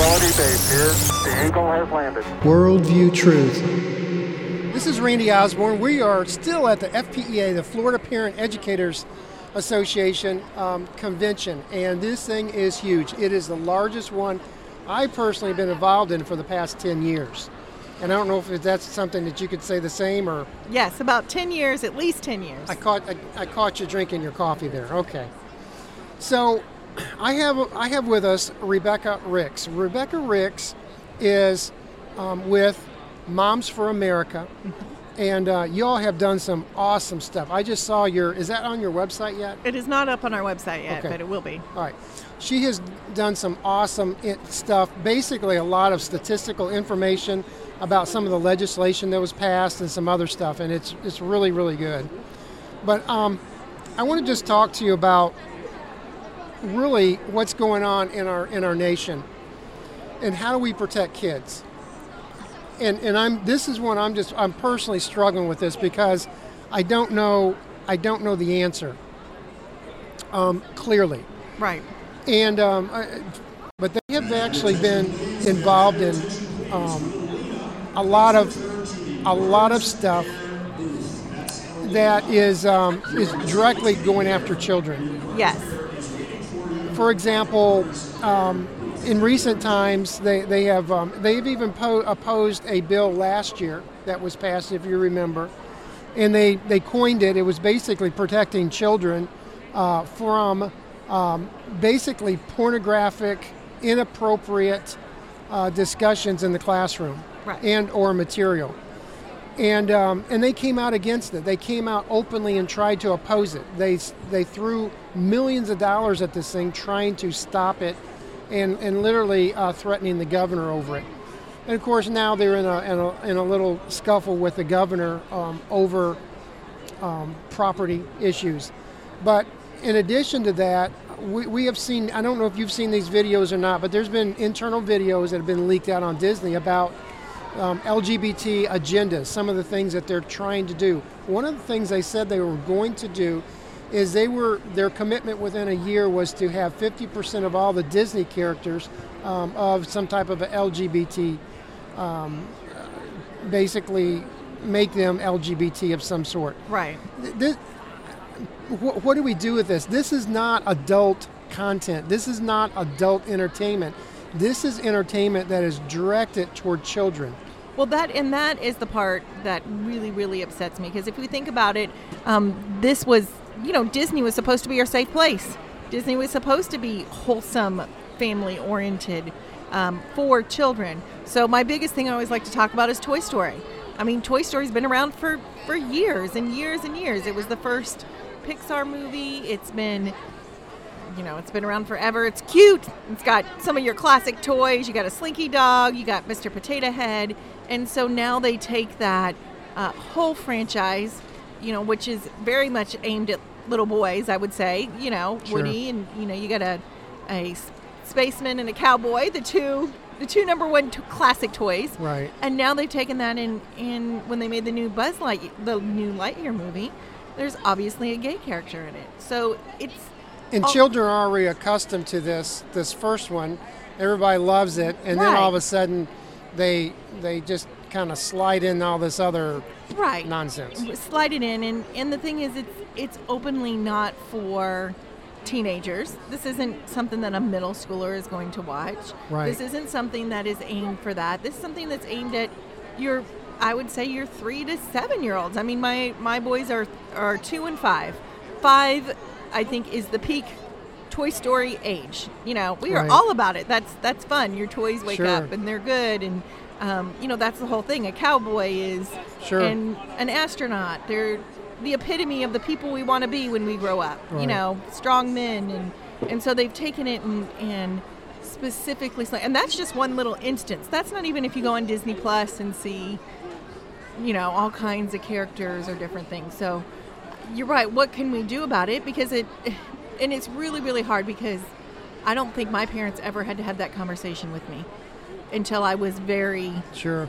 Tranquility Base here. The Eagle has landed. Worldview Truth. This is Randy Osborne. We are still at the FPEA, the Florida Parent Educators Association um, convention, and this thing is huge. It is the largest one I personally have been involved in for the past 10 years. And I don't know if that's something that you could say the same or Yes, about 10 years, at least 10 years. I caught I, I caught you drinking your coffee there. Okay. So I have I have with us Rebecca Ricks. Rebecca Ricks is um, with Moms for America, and uh, you all have done some awesome stuff. I just saw your. Is that on your website yet? It is not up on our website yet, Okay. but it will be. All right. She has done some awesome i- stuff, basically, a lot of statistical information about some of the legislation that was passed and some other stuff, and it's, it's really, really good. But um, I want to just talk to you about really what's going on in our, in our nation and how do we protect kids. And, and I'm this is one I'm just I'm personally struggling with this because I don't know I don't know the answer um, clearly Right. and um, I- but they have actually been involved in um, a lot of a lot of stuff that is um, is directly going after children. Yes. For example, um, in recent times, they, they have um, they've even po- opposed a bill last year that was passed, if you remember, and they, they coined it. It was basically protecting children uh, from um, basically pornographic, inappropriate uh, discussions in the classroom Right. and or material and um, and they came out against it. They came out openly and tried to oppose it. They they threw millions of dollars at this thing, trying to stop it, and and literally uh, threatening the governor over it. And of course, now they're in a in a, in a little scuffle with the governor um, over um, property issues. But in addition to that, we, we have seen. I don't know if you've seen these videos or not, but there's been internal videos that have been leaked out on Disney about um, LGBT agendas, some of the things that they're trying to do. One of the things they said they were going to do is they were their commitment within a year was to have 50% of all the Disney characters um, of some type of a LGBT, um, basically make them LGBT of some sort. Right. This, what do we do with this? This is not adult content. This is not adult entertainment. This is entertainment that is directed toward children. Well, that and that is the part that really, really upsets me because if we think about it, um, this was, you know, Disney was supposed to be our safe place. Disney was supposed to be wholesome, family oriented um, for children. So my biggest thing I always like to talk about is Toy Story. I mean, Toy Story's been around for for years and years and years. It was the first Pixar movie. It's been you know, it's been around forever. It's cute. It's got some of your classic toys. You got a Slinky Dog. You got Mr. Potato Head. And so now they take that uh, whole franchise, you know, which is very much aimed at little boys, I would say. You know, Sure. Woody and you know, you got a, a spaceman and a cowboy, the two the two number one t- classic toys. Right. And now they've taken that in in when they made the new Buzz Light the new Lightyear movie. There's obviously a gay character in it. So it's And Oh. children are already accustomed to this this first one. Everybody loves it, and then all of a sudden, they they just kind of slide in all this other right. nonsense. slide it in. And and the thing is it's it's openly not for teenagers. This isn't something that a middle schooler is going to watch. Right. this isn't something that is aimed for that. This is something that's aimed at your i would say your three to seven year olds. I mean my my boys are are two and five. Five i think is the peak toy story age you know we are Right. all about it that's that's fun your toys wake Sure. up and they're good and um, you know that's the whole thing a cowboy is Sure. and an astronaut. They're the epitome of the people we want to be when we grow up. Right. You know, strong men, and and so they've taken it and and specifically, and that's just one little instance. That's not even if you go on Disney Plus and see, you know, all kinds of characters or different things. So you're right. What can we do about it? Because it, and it's really really hard because I don't think my parents ever had to have that conversation with me until I was very Sure.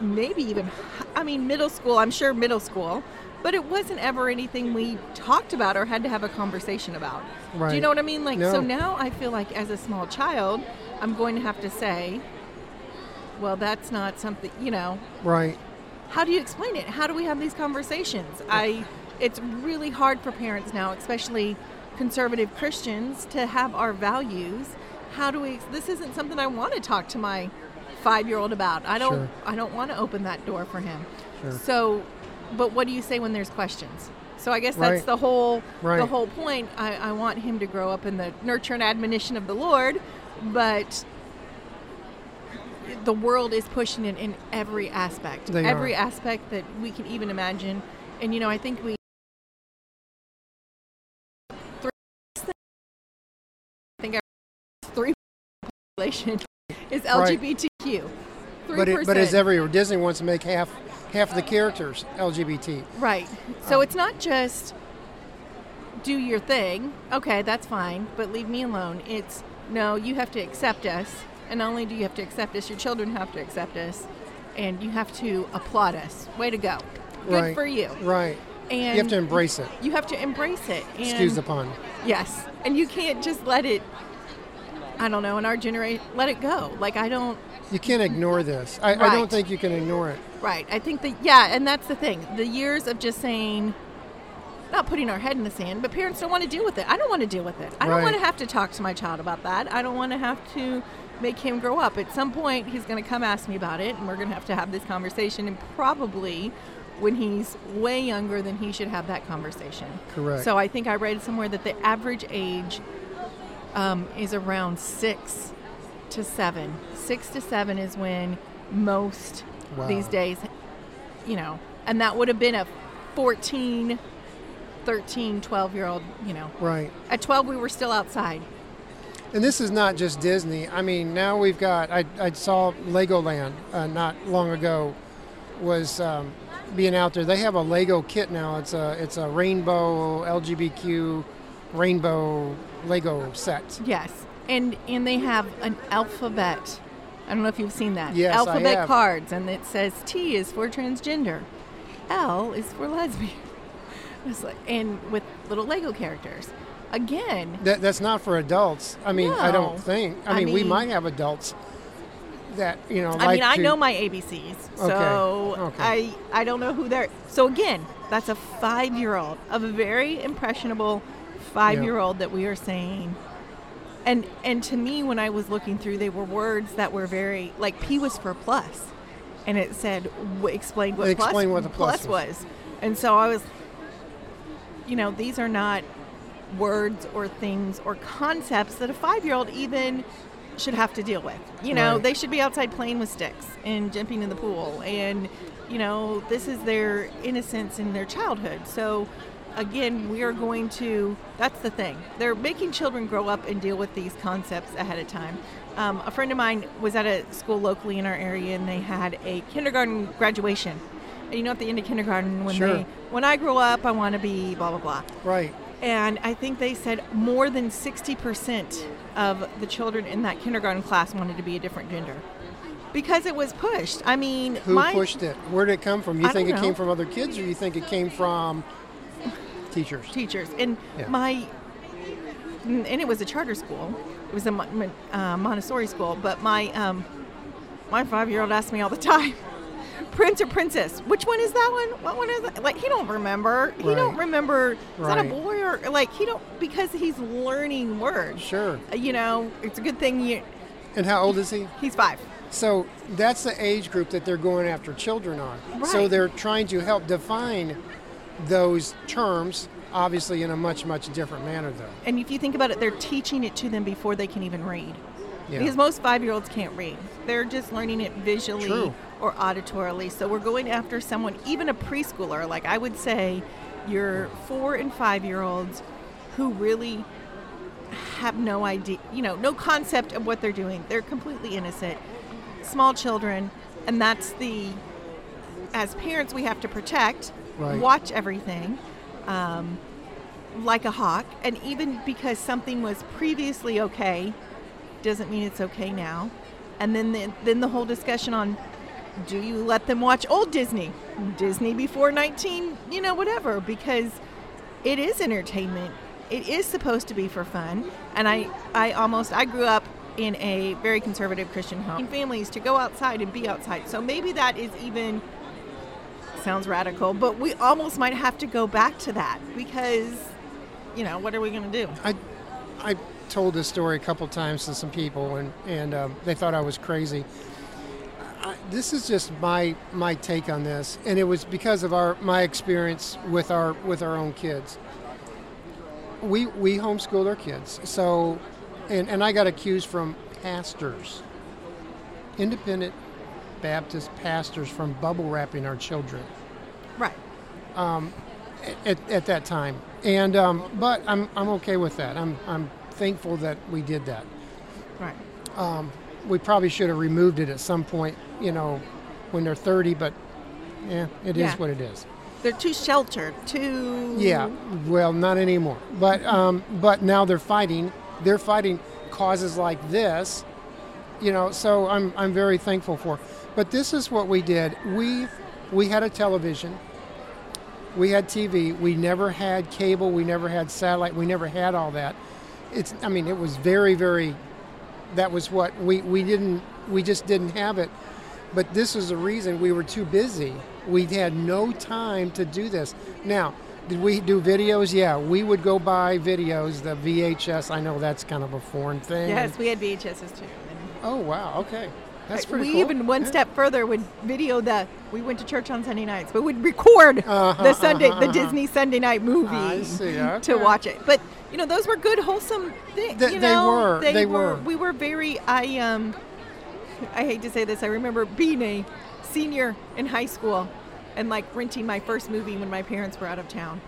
maybe even i mean middle school i'm sure middle school but it wasn't ever anything we talked about or had to have a conversation about. Do you know what I mean? Like, so now I feel like as a small child, I'm going to have to say, well, that's not something, you know, Right. how do you explain it? How do we have these conversations? Uh, I it's really hard for parents now, especially conservative Christians, to have our values. How do we this isn't something I want to talk to my 5-year-old about. I don't Sure. I don't want to open that door for him. Sure. So, but what do you say when there's questions? So I guess that's Right. the whole the whole point. I, I want him to grow up in the nurture and admonition of the Lord, but the world is pushing it in every aspect, They every are. aspect that we can even imagine. And you know, I think we. Population is LGBTQ. Three But it, but it's everywhere. Disney wants to make half half the characters LGBT. Right. So it's not just do your thing. Okay, that's fine, but leave me alone. It's no, you have to accept us. And not only do you have to accept us, your children have to accept us. And you have to applaud us. Way to go. Good right. for you. Right. And you have to embrace it. you have to embrace it. And Excuse the pun. Yes. And you can't just let it I don't know, in our generation let it go. Like I don't You can't ignore this. I, I don't think you can ignore it. Right. I think that yeah, and that's the thing. The years of just saying not putting our head in the sand, but parents don't want to deal with it. I don't want to deal with it. I don't want to have to talk to my child about that. I don't want to have to make him grow up. At some point he's going to come ask me about it and we're going to have to have this conversation and probably when he's way younger than he should have that conversation. Correct. So I think I read somewhere that the average age um, is around six to seven. Six to seven is when most Wow. these days, you know, and that would have been a 14, 13, 12 year old, you know. Right. At 12, we were still outside. And this is not just Disney. I mean, now we've got. I, I saw Legoland uh, not long ago, was um, being out there. They have a Lego kit now. It's a it's a rainbow LGBTQ rainbow Lego set. Yes. And, and they have an alphabet. I don't know if you've seen that. Yes, I alphabet have. cards, and it says T is for transgender, L is for lesbian. It's like, and with little Lego characters. Again, That, that's not for adults. I mean, I don't think. I I mean, we might have adults that you know. I like mean, I to- know my ABCs, so Okay. I I don't know who they're. So again, that's a five-year-old of a very impressionable five-year-old that we are saying. And and to me, when I was looking through, they were words that were very like P was for plus, and it said w- explain what plus, what the plus was. And so I was, you know, these are not words or things or concepts that a five-year-old even should have to deal with. You know, Right. they should be outside playing with sticks and jumping in the pool, and you know, this is their innocence in their childhood. So. Again, we are going to. That's the thing. They're making children grow up and deal with these concepts ahead of time. Um, a friend of mine was at a school locally in our area, and they had a kindergarten graduation. And you know, at the end of kindergarten, when Sure. they, when I grow up, I want to be blah blah blah. Right. And I think they said more than 60% of the children in that kindergarten class wanted to be a different gender. Because it was pushed. I mean, Who my, pushed it? Where did it come from? You I think it came from other kids, or you think it came from teachers? teachers. And Yeah. my, and it was a charter school. It was a Mon- uh, Montessori school. But my, um, my five-year-old asked me all the time, Prince or princess? Which one is that one? What one is that? Like he don't remember. He don't remember. Is that a boy or like he don't because he's learning words. Sure. Uh, You know, it's a good thing you. And how old is he? He's five. So that's the age group that they're going after children on. So they're trying to help define those terms, obviously in a much, much different manner, though. And if you think about it, they're teaching it to them before they can even read. Yeah. Because most five year olds can't read. They're just learning it visually True. or auditorily. So we're going after someone, even a preschooler, like I would say your four and five year olds who really have no idea, you know, no concept of what they're doing. They're completely innocent. Small children. And that's the, as parents, we have to protect, Right. watch everything. Um, like a hawk, and even because something was previously okay, doesn't mean it's okay now. And then the, then the whole discussion on do you let them watch old Disney, Disney before 19, you know, whatever? Because it is entertainment. It is supposed to be for fun. And I, I almost, I grew up in a very conservative Christian home. Families to go outside and be outside. So maybe that is even sounds radical, but we almost might have to go back to that because, you know, what are we going to do? I, I told this story a couple times to some people, and and um, they thought I was crazy. I, this is just my my take on this, and it was because of our my experience with our with our own kids. We we homeschooled our kids, so, and and I got accused from pastors, independent Baptist pastors, from bubble wrapping our children Right. at, at that time. And um, but I'm I'm okay with that. I'm I'm thankful that we did that. Right. We probably should have removed it at some point, you know, when they're 30. But yeah, it is Yeah. what it is. They're too sheltered, too. Yeah. Well, not anymore. But um, but now they're fighting. They're fighting causes like this. You know, so I'm I'm very thankful for. But this is what we did. We we had a television. We had TV. We never had cable. We never had satellite. We never had all that. It's I mean, it was very very that was what we we didn't we just didn't have it. But this is the reason we were too busy. We had no time to do this. Now, did we do videos? Yeah, we would go buy videos, the VHS. I know that's kind of a foreign thing. Yes, we had VHSs too. Oh wow. Okay. That's pretty we cool. even one Yeah. step further would video the. We went to church on Sunday nights, but we'd record Uh-huh, the Sunday, uh-huh, the uh-huh. Disney Sunday night movie see, to watch it. But you know, those were good, wholesome things. They- you they were, they were. We were very. I um. I hate to say this. I remember being a senior in high school, and like renting my first movie when my parents were out of town.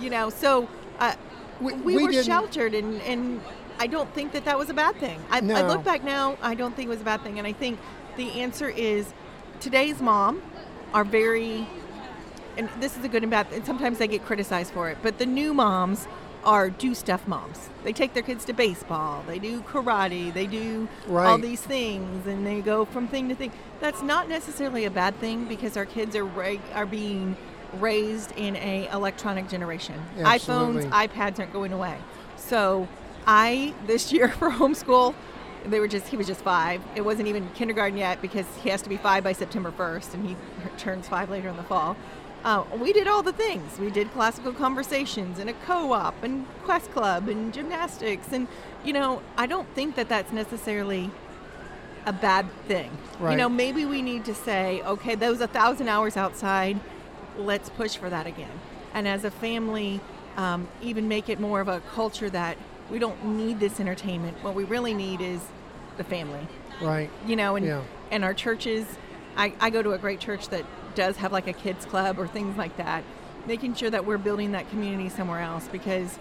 You know, so uh, We- we, we were sheltered, and and I don't think that that was a bad thing. I, I look back now, I don't think it was a bad thing, and I think the answer is today's mom are very, and this is a good and bad, and sometimes they get criticized for it, but the new moms are do stuff moms. They take their kids to baseball, they do karate, they do all these things, and they go from thing to thing. That's not necessarily a bad thing because our kids are ra- are being raised in a electronic generation. Absolutely. iPhones, iPads aren't going away. So I this year for homeschool, they were just he was just five. It wasn't even kindergarten yet because he has to be five by September first, and he turns five later in the fall. Uh, we did all the things. We did classical conversations and a co-op and quest club and gymnastics, and you know I don't think that that's necessarily a bad thing. You know, maybe we need to say, okay, those a thousand hours outside, let's push for that again. And as a family, um, even make it more of a culture that we don't need this entertainment. What we really need is the family. Right. You know, and Yeah. and our churches. I, I go to a great church that does have like a kids club or things like that. Making sure that we're building that community somewhere else because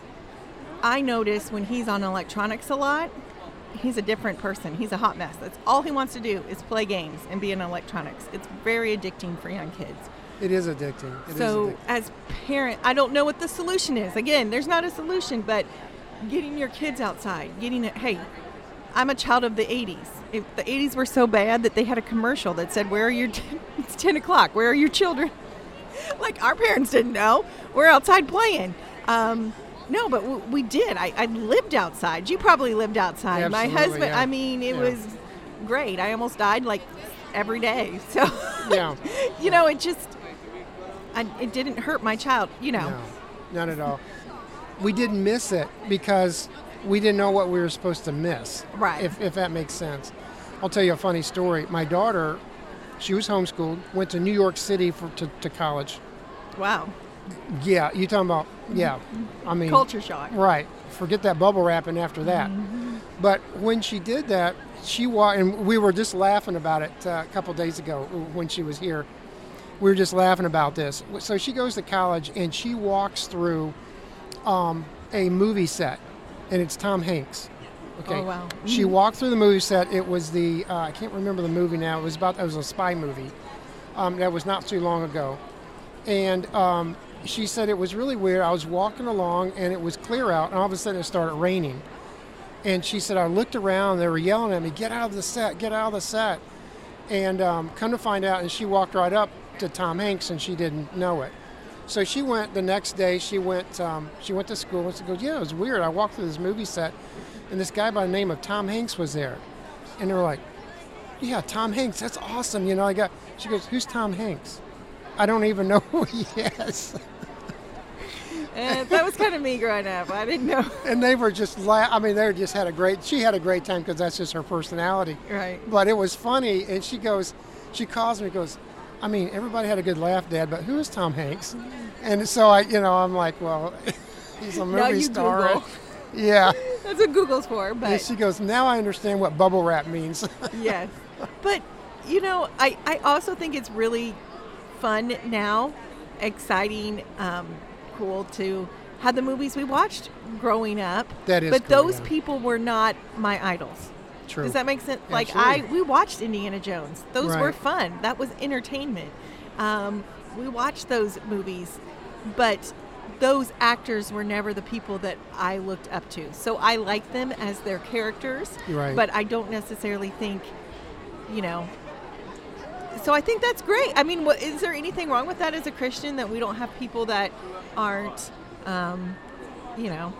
I notice when he's on electronics a lot, he's a different person. He's a hot mess. That's all he wants to do is play games and be in electronics. It's very addicting for young kids. It is addicting. It is so addicting. as parent, I don't know what the solution is. Again, there's not a solution, but getting your kids outside, getting it. Hey, I'm a child of the 80s. If the 80s were so bad that they had a commercial that said, "Where are your? it's 10 o'clock. Where are your children?" like our parents didn't know. We're outside playing. Um, no, but w- we did. I, I lived outside. You probably lived outside. My husband. yeah. I mean, it Yeah. was great. I almost died like every day. So Yeah. you know, it just I, it didn't hurt my child. You know, No, not at all. We didn't miss it because we didn't know what we were supposed to miss. Right. If, if that makes sense. I'll tell you a funny story. My daughter, she was homeschooled, went to New York City for to, to college. wow, Yeah, you talking about? Yeah, I mean culture shock. Right. Forget that bubble wrapping after that. But when she did that, she wa- and we were just laughing about it uh, a couple days ago when she was here. We were just laughing about this. So she goes to college and she walks through um, a movie set, and it's Tom Hanks. Okay. Oh, wow. She walked through the movie set. It was the uh, I can't remember the movie now. It was about it was a spy movie. Um, that was not too long ago, and um, she said it was really weird. I was walking along and it was clear out, and all of a sudden it started raining. And she said I looked around. And They were yelling at me, "Get out of the set! Get out of the set!" And um, come to find out, and she walked right up to Tom Hanks, and she didn't know it. So she went the next day. She went. Um, she went to school, and she goes, "Yeah, it was weird. I walked through this movie set, and this guy by the name of Tom Hanks was there." And they were like, "Yeah, Tom Hanks. That's awesome." You know, I got. She goes, "Who's Tom Hanks?" I don't even know who he is. And that was kind of me growing up. I didn't know. and they were just la- I mean, they just had a great. She had a great time because that's just her personality. Right. But it was funny, and she goes, she calls me, goes, I mean, everybody had a good laugh, Dad, but who is Tom Hanks? And so I, you know, I'm like, well, he's a movie star. Google. Yeah. That's what Google's for. And But she goes, now I understand what bubble wrap means. yes. But you know, I, I also think it's really fun now, exciting, um, cool to have the movies we watched growing up. That is But those people were not my idols. True. Does that make sense? Like I, we watched Indiana Jones. Those were fun. That was entertainment. Um, we watched those movies, but those actors were never the people that I looked up to. So I like them as their characters, Right. but I don't necessarily think, you know. So I think that's great. I mean, what, is there anything wrong with that as a Christian that we don't have people that aren't, um, you know,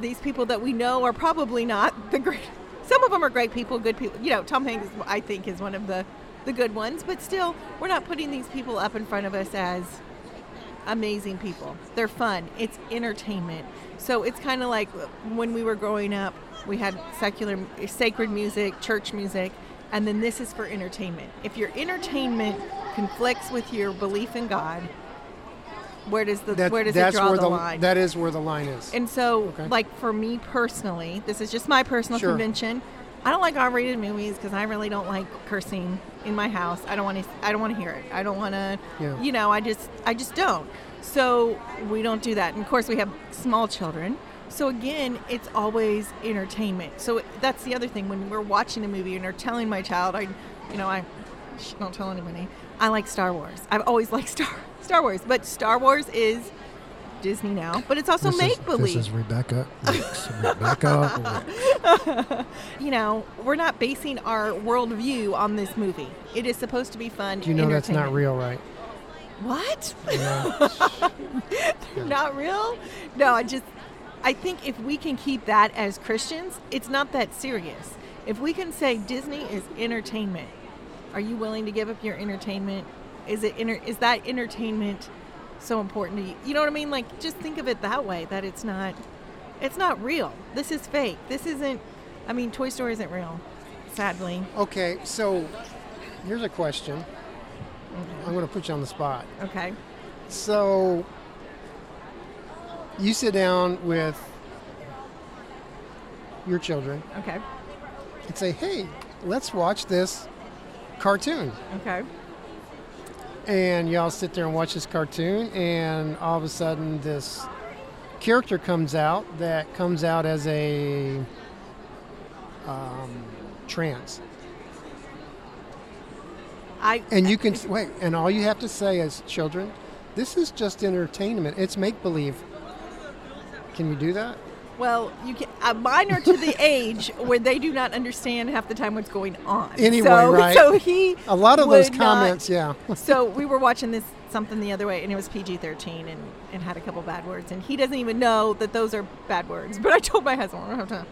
these people that we know are probably not the great. Some of them are great people, good people. You know, Tom Hanks, I think, is one of the the good ones. But still, we're not putting these people up in front of us as amazing people. They're fun. It's entertainment. So it's kind of like when we were growing up, we had secular, sacred music, church music, and then this is for entertainment. If your entertainment conflicts with your belief in God, where does the That- where does that's it draw where the, line? That is where the line is. And so, Okay. like for me personally, this is just my personal Sure. convention. I don't like R-rated movies because I really don't like cursing in my house. I don't want to. I don't want to hear it. I don't want to. Yeah. You know, I just, I just don't. So we don't do that. And of course, we have small children. So again, it's always entertainment. So that's the other thing when we're watching a movie and are telling my child, I, you know, I shh, don't tell anybody. I like Star Wars. I've always liked Star Star Wars, but Star Wars is Disney now, but it's also make believe. This is Rebecca. Rebecca. You know, we're not basing our worldview on this movie. It is supposed to be fun. you know that's not real, right? What? Yeah. not real? No, I just, I think if we can keep that as Christians, it's not that serious. If we can say Disney is entertainment, are you willing to give up your entertainment? Is it inter- is that entertainment so important to you? You know what I mean? Like, just think of it that way. That it's not, it's not real. This is fake. This isn't. I mean, Toy Story isn't real. Sadly. okay, so here's a question. Mm-hmm. I'm going to put you on the spot. Okay. So you sit down with your children Okay. and say, "Hey, let's watch this cartoon." Okay. And y'all sit there and watch this cartoon, and all of a sudden, this character comes out that comes out as a um, trans, I and you can wait, and all you have to say as children, "This is just entertainment. It's make believe." Can you do that? Well, you can. Uh, mine are to the age where they do not understand half the time what's going on. Anyway, so, right. So he. A lot of those would not- comments, yeah. so we were watching this something the other way, and it was PG thirteen, and and had a couple bad words, and he doesn't even know that those are bad words. But I told my husband, I have to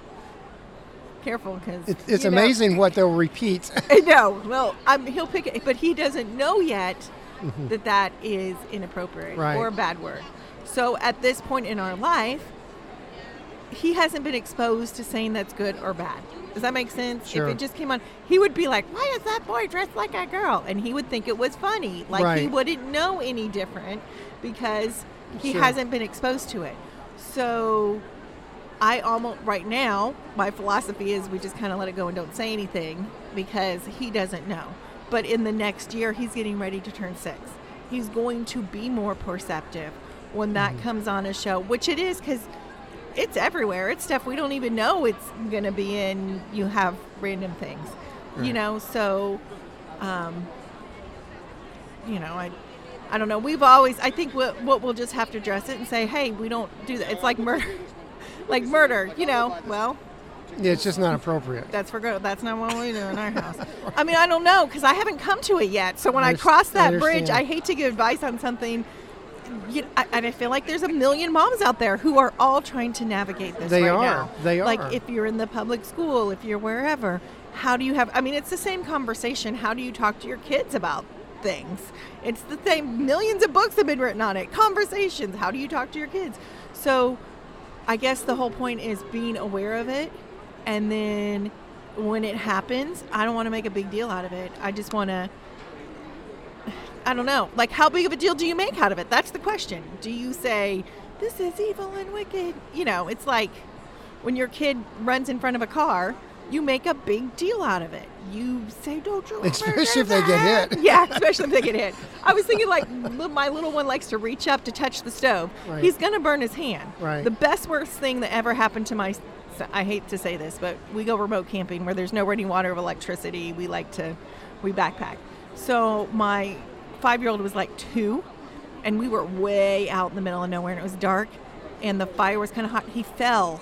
careful because It's, it's amazing what they'll repeat. no, know. Well, um, he'll pick it, but he doesn't know yet that that is inappropriate Mm-hmm. Right. or a bad word. So at this point in our life, he hasn't been exposed to saying that's good or bad. Does that make sense? Sure. If it just came on, he would be like, "Why is that boy dressed like a girl?" And he would think it was funny. Like he wouldn't know any different because he Sure. hasn't been exposed to it. So I almost right now my philosophy is we just kind of let it go and don't say anything because he doesn't know. But in the next year he's getting ready to turn 6. He's going to be more perceptive when that Mm-hmm. comes on a show, which it is cuz it's everywhere. It's stuff we don't even know it's going to be in. You have random things. You know, so um you know, I I don't know. We've always I think what what we'll just have to address it and say, "Hey, we don't do that." It's like murder. like murder, you know. Well, Yeah, it's just not appropriate. That's for go. That's not what we do in our house. I mean, I don't know because I haven't come to it yet. So when I I, cross I that bridge. I hate to give advice on something. You I, and I feel like there's a million moms out there who are all trying to navigate this. They right are. Now. They are. Like are. if you're in the public school, if you're wherever, how do you have? I mean, it's the same conversation. How do you talk to your kids about things? It's the same. Millions of books have been written on it. Conversations. How do you talk to your kids? So I guess the whole point is being aware of it, and then when it happens, I don't want to make a big deal out of it. I just want to. I don't know. Like, how big of a deal do you make out of it? That's the question. Do you say, this is evil and wicked? You know, it's like when your kid runs in front of a car, you make a big deal out of it. You say, don't you Especially if they get hit. Yeah, especially if they get hit. I was thinking, like, my little one likes to reach up to touch the stove. Right. He's going to burn his hand. Right. The best, worst thing that ever happened to my I hate to say this, but we go remote camping where there's no running water or electricity. We like to, we backpack. So my five year old was like two, and we were way out in the middle of nowhere, and it was dark, and the fire was kind of hot. He fell,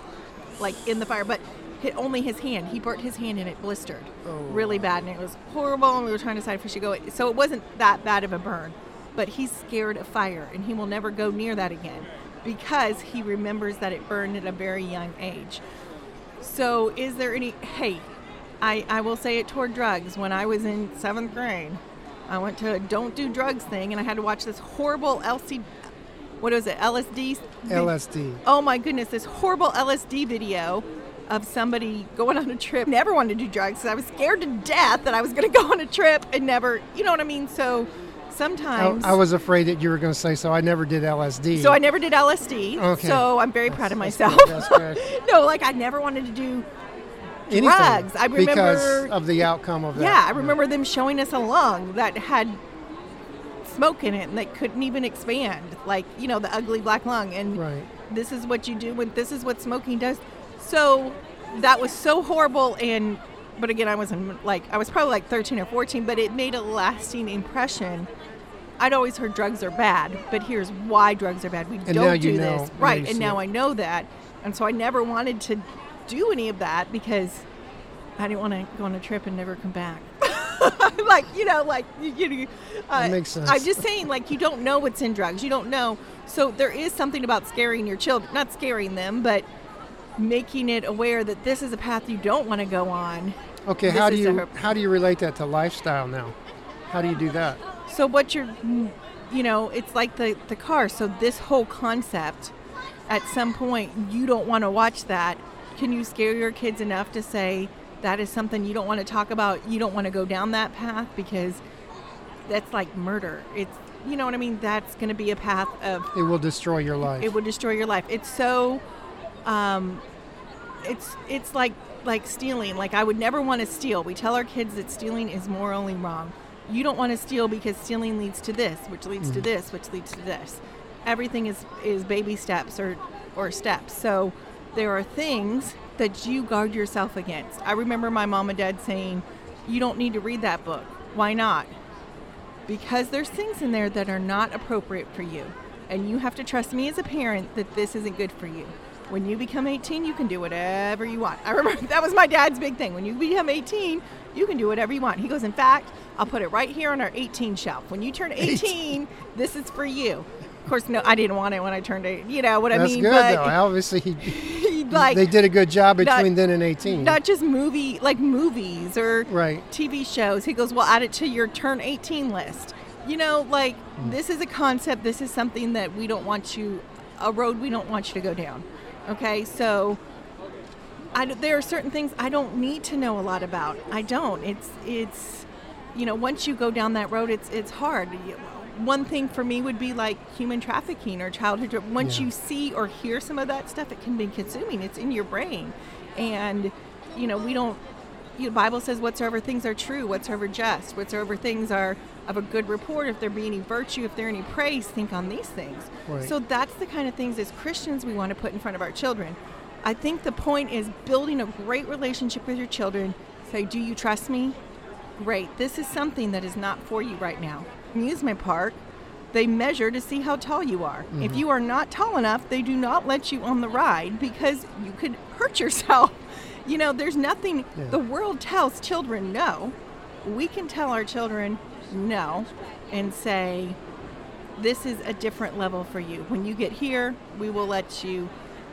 like in the fire, but hit only his hand. He burnt his hand and it blistered oh. really bad, and it was horrible. And we were trying to decide if we should go. So it wasn't that bad of a burn, but he's scared of fire, and he will never go near that again because he remembers that it burned at a very young age. So, is there any? Hey, I, I will say it toward drugs. When I was in seventh grade, I went to a don't do drugs thing, and I had to watch this horrible LC. What was it? LSD. LSD. Oh my goodness! This horrible LSD video of somebody going on a trip. Never wanted to do drugs. I was scared to death that I was going to go on a trip and never. You know what I mean? So sometimes. I was afraid that you were going to say so. I never did LSD. So I never did LSD. Okay. So I'm very proud of myself. that's no, like I never wanted to do drugs. I remember because of the outcome of that. Yeah, I remember them showing us a lung that had smoke in it and that couldn't even expand, like you know the ugly black lung. And Right. this is what you do when this is what smoking does. So that was so horrible. And but again, I wasn't like I was probably like 13 or 14, but it made a lasting impression. I'd always heard drugs are bad, but here's why drugs are bad. We And don't do this, right? And now it. I know that, and so I never wanted to do any of that because I didn't want to go on a trip and never come back. like you know, like you, you uh, That makes sense. I'm just saying, like you don't know what's in drugs. You don't know. So there is something about scaring your children, not scaring them, but making it aware that this is a path you don't want to go on. Okay, This how do you how do you relate that to lifestyle now? How do you do that? So what you're, you know, it's like the the car. So this whole concept, at some point, you don't want to watch that. Can you scare your kids enough to say that is something you don't want to talk about? You don't want to go down that path because that's like murder. It's you know what I mean. That's going to be a path of It will destroy your life. it will destroy your life. It's so, um, it's it's like like stealing. Like I would never want to steal. We tell our kids that stealing is morally wrong. You don't want to steal because stealing leads to this, which leads to this, which leads to this. Everything is is baby steps or or steps. So there are things that you guard yourself against. I remember my mom and dad saying, "You don't need to read that book. Why not?" because there's things in there that are not appropriate for you. And you have to trust me as a parent that this isn't good for you. When you become 18, you can do whatever you want. I remember that was my dad's big thing. When you become 18, you can do whatever you want. He goes, In fact, I'll put it right here on our 18 shelf. When you turn 18, this is for you. Of course, no, I didn't want it when I turned 18. You know what That's I mean? That's good but though. Obviously, he, like, they did a good job not- between then and 18. not just movie like movies or Right. TV shows. He goes, "Well, add it to your turn 18 list." You know, like mm. this is a concept. This is something that we don't want you a road we don't want you to go down. Okay? So I there are certain things I don't need to know a lot about. I don't. It's it's you know, once you go down that road, it's it's hard. One thing for me would be like human trafficking or childhood. tra- Once Yeah. you see or hear some of that stuff, it can be consuming. It's in your brain, and you know we don't. You know, Bible says, "Whatsoever things are true, whatsoever just, whatsoever things are of a good report, if there be any virtue, if there any praise, think on these things." Right. So that's the kind of things as Christians we want to put in front of our children. I think the point is building a great relationship with your children. Say, "Do you trust me?" Great. This is something that is not for you right now. Amusement park, they measure to see how tall you are. If mm-hmm. you are not tall enough, they do not let you on the ride because you could hurt yourself. You know, there's nothing Yeah. the world tells children no. We can tell our children no and say, this is a different level for you. When you get here, we will let you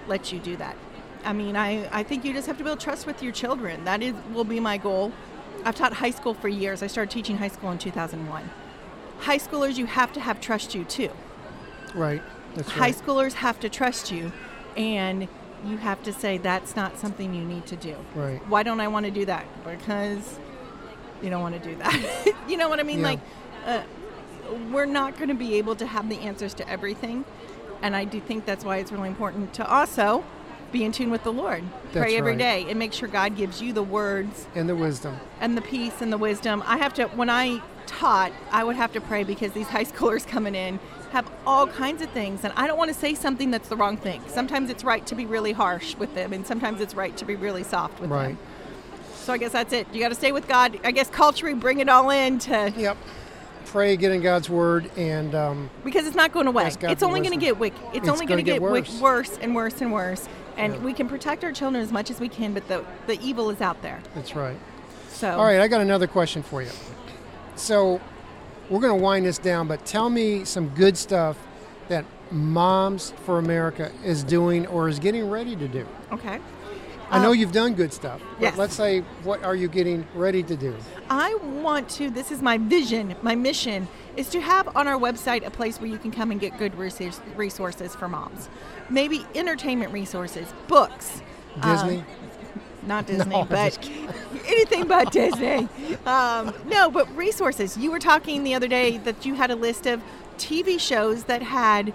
let you do that. I mean, I, I think you just have to build trust with your children. That is will be my goal. I've taught high school for years. I started teaching high school in 2001. High schoolers, you have to have trust you too. Right. That's High right. schoolers have to trust you, and you have to say that's not something you need to do. Right. Why don't I want to do that? Because you don't want to do that. you know what I mean? Yeah. Like, uh, we're not going to be able to have the answers to everything, and I do think that's why it's really important to also be in tune with the Lord. That's Pray every right. day and make sure God gives you the words And the wisdom. and the peace and the wisdom. I have to when I taught, I would have to pray because these high schoolers coming in have all kinds of things and I don't want to say something that's the wrong thing. Sometimes it's right to be really harsh with them and sometimes it's right to be really soft with Right. them. So I guess that's it. You got to stay with God. I guess culturally bring it all in to Yep. Pray, get in God's word, and um, because it's not going away. It's only going to get wick. It's, It's only gonna get get, wick- worse. worse and worse and worse. And Yeah. we can protect our children as much as we can, but the the evil is out there. that's right. So All right, I got another question for you. So we're going to wind this down, but tell me some good stuff that Moms for America is doing or is getting ready to do. okay. I know Um, you've done good stuff, but yes. let's say what are you getting ready to do? I want to, this is my vision, my mission, is to have on our website a place where you can come and get good resources for moms. Maybe entertainment resources, books. Disney? Um, not Disney, No, but anything but Disney. Um, no, but resources. You were talking the other day that you had a list of TV shows that had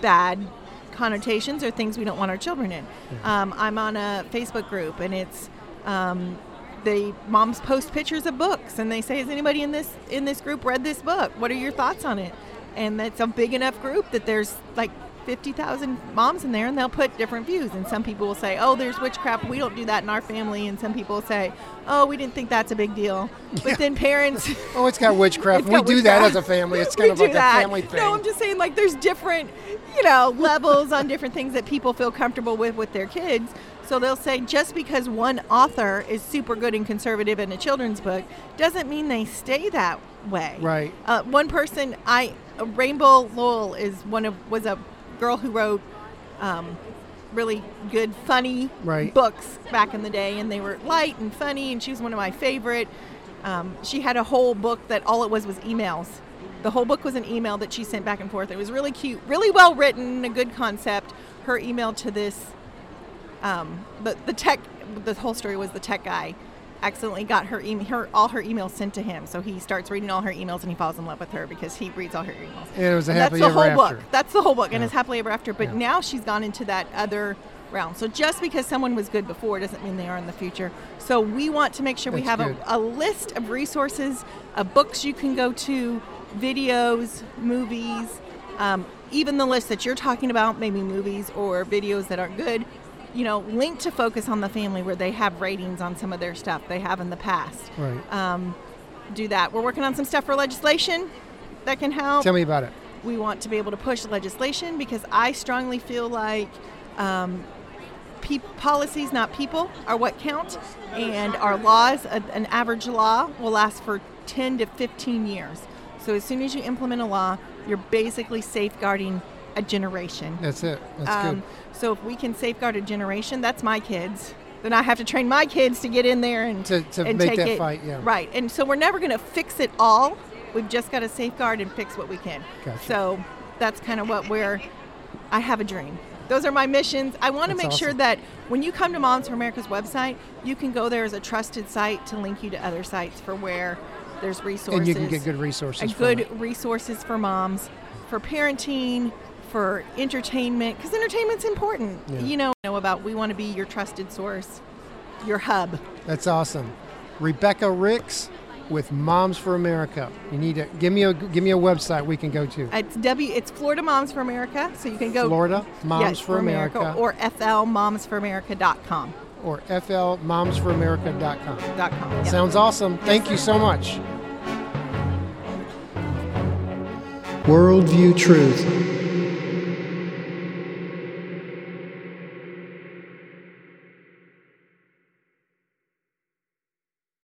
bad connotations or things we don't want our children in. Um, I'm on a Facebook group and it's um, the moms post pictures of books and they say, "Has anybody in this in this group read this book? What are your thoughts on it?" And that's a big enough group that there's like 50,000 moms in there and they'll put different views. And some people will say, oh, there's witchcraft. We don't do that in our family. And some people will say, oh, we didn't think that's a big deal. But then parents. Oh, it's got witchcraft. It's we got do that as a family. It's We kind of do like that. a family thing. No, I'm just saying, like, there's different, you know, levels on different things that people feel comfortable with with their kids. So they'll say just because one author is super good and conservative in a children's book doesn't mean they stay that way. Right. Uh, one person, I Rainbow Rowell is one of was a girl who wrote um, really good, funny Right. books back in the day, and they were light and funny, and she was one of my favorite. Um, she had a whole book that all it was was emails. The whole book was an email that she sent back and forth. It was really cute, really well written, a good concept. Her email to this, um, the the tech, the whole story was the tech guy accidentally got her email, her all her emails sent to him. So he starts reading all her emails and he falls in love with her because he reads all her emails. And it was a happily that's the whole after. book. That's the whole book, and it's happily ever after. But Yeah. now she's gone into that other realm. So just because someone was good before doesn't mean they are in the future. So we want to make sure we have a, a list of resources, of books you can go to, videos, movies, um, even the list that you're talking about, maybe movies or videos that aren't good. You know, link to Focus on the Family where they have ratings on some of their stuff they have in the past. Right. Um, do that. We're working on some stuff for legislation that can help Tell me about it. we want to be able to push legislation because I strongly feel like um, pe- policies, not people, are what count, and our laws, a, an average law, will last for 10 to 15 years. So as soon as you implement a law, you're basically safeguarding a generation. That's it. That's Um, so if we can safeguard a generation, that's my kids. Then I have to train my kids to get in there and To- to and make take that it. fight, yeah. Right, and so we're never going to fix it all. We've just got to safeguard and fix what we can. Gotcha. So that's kind of what we're. I have a dream. Those are my missions. I want to make sure that when you come to Moms for America's website, you can go there as a trusted site to link you to other sites for where there's resources. And you can get good resources. and good it. resources for moms, for parenting, for entertainment, because entertainment's important. Yeah. You know, know about we want to be your trusted source, your hub. That's awesome. Rebecca Ricks with Moms for America. You need to give me a give me a website we can go to. It's W. It's Florida Moms for America, so you can go Florida Moms yes, for America, or flmomsforamerica.com. or flmomsforamerica.com. Dot com. yeah. Sounds awesome. Thank you so much. Worldview Truth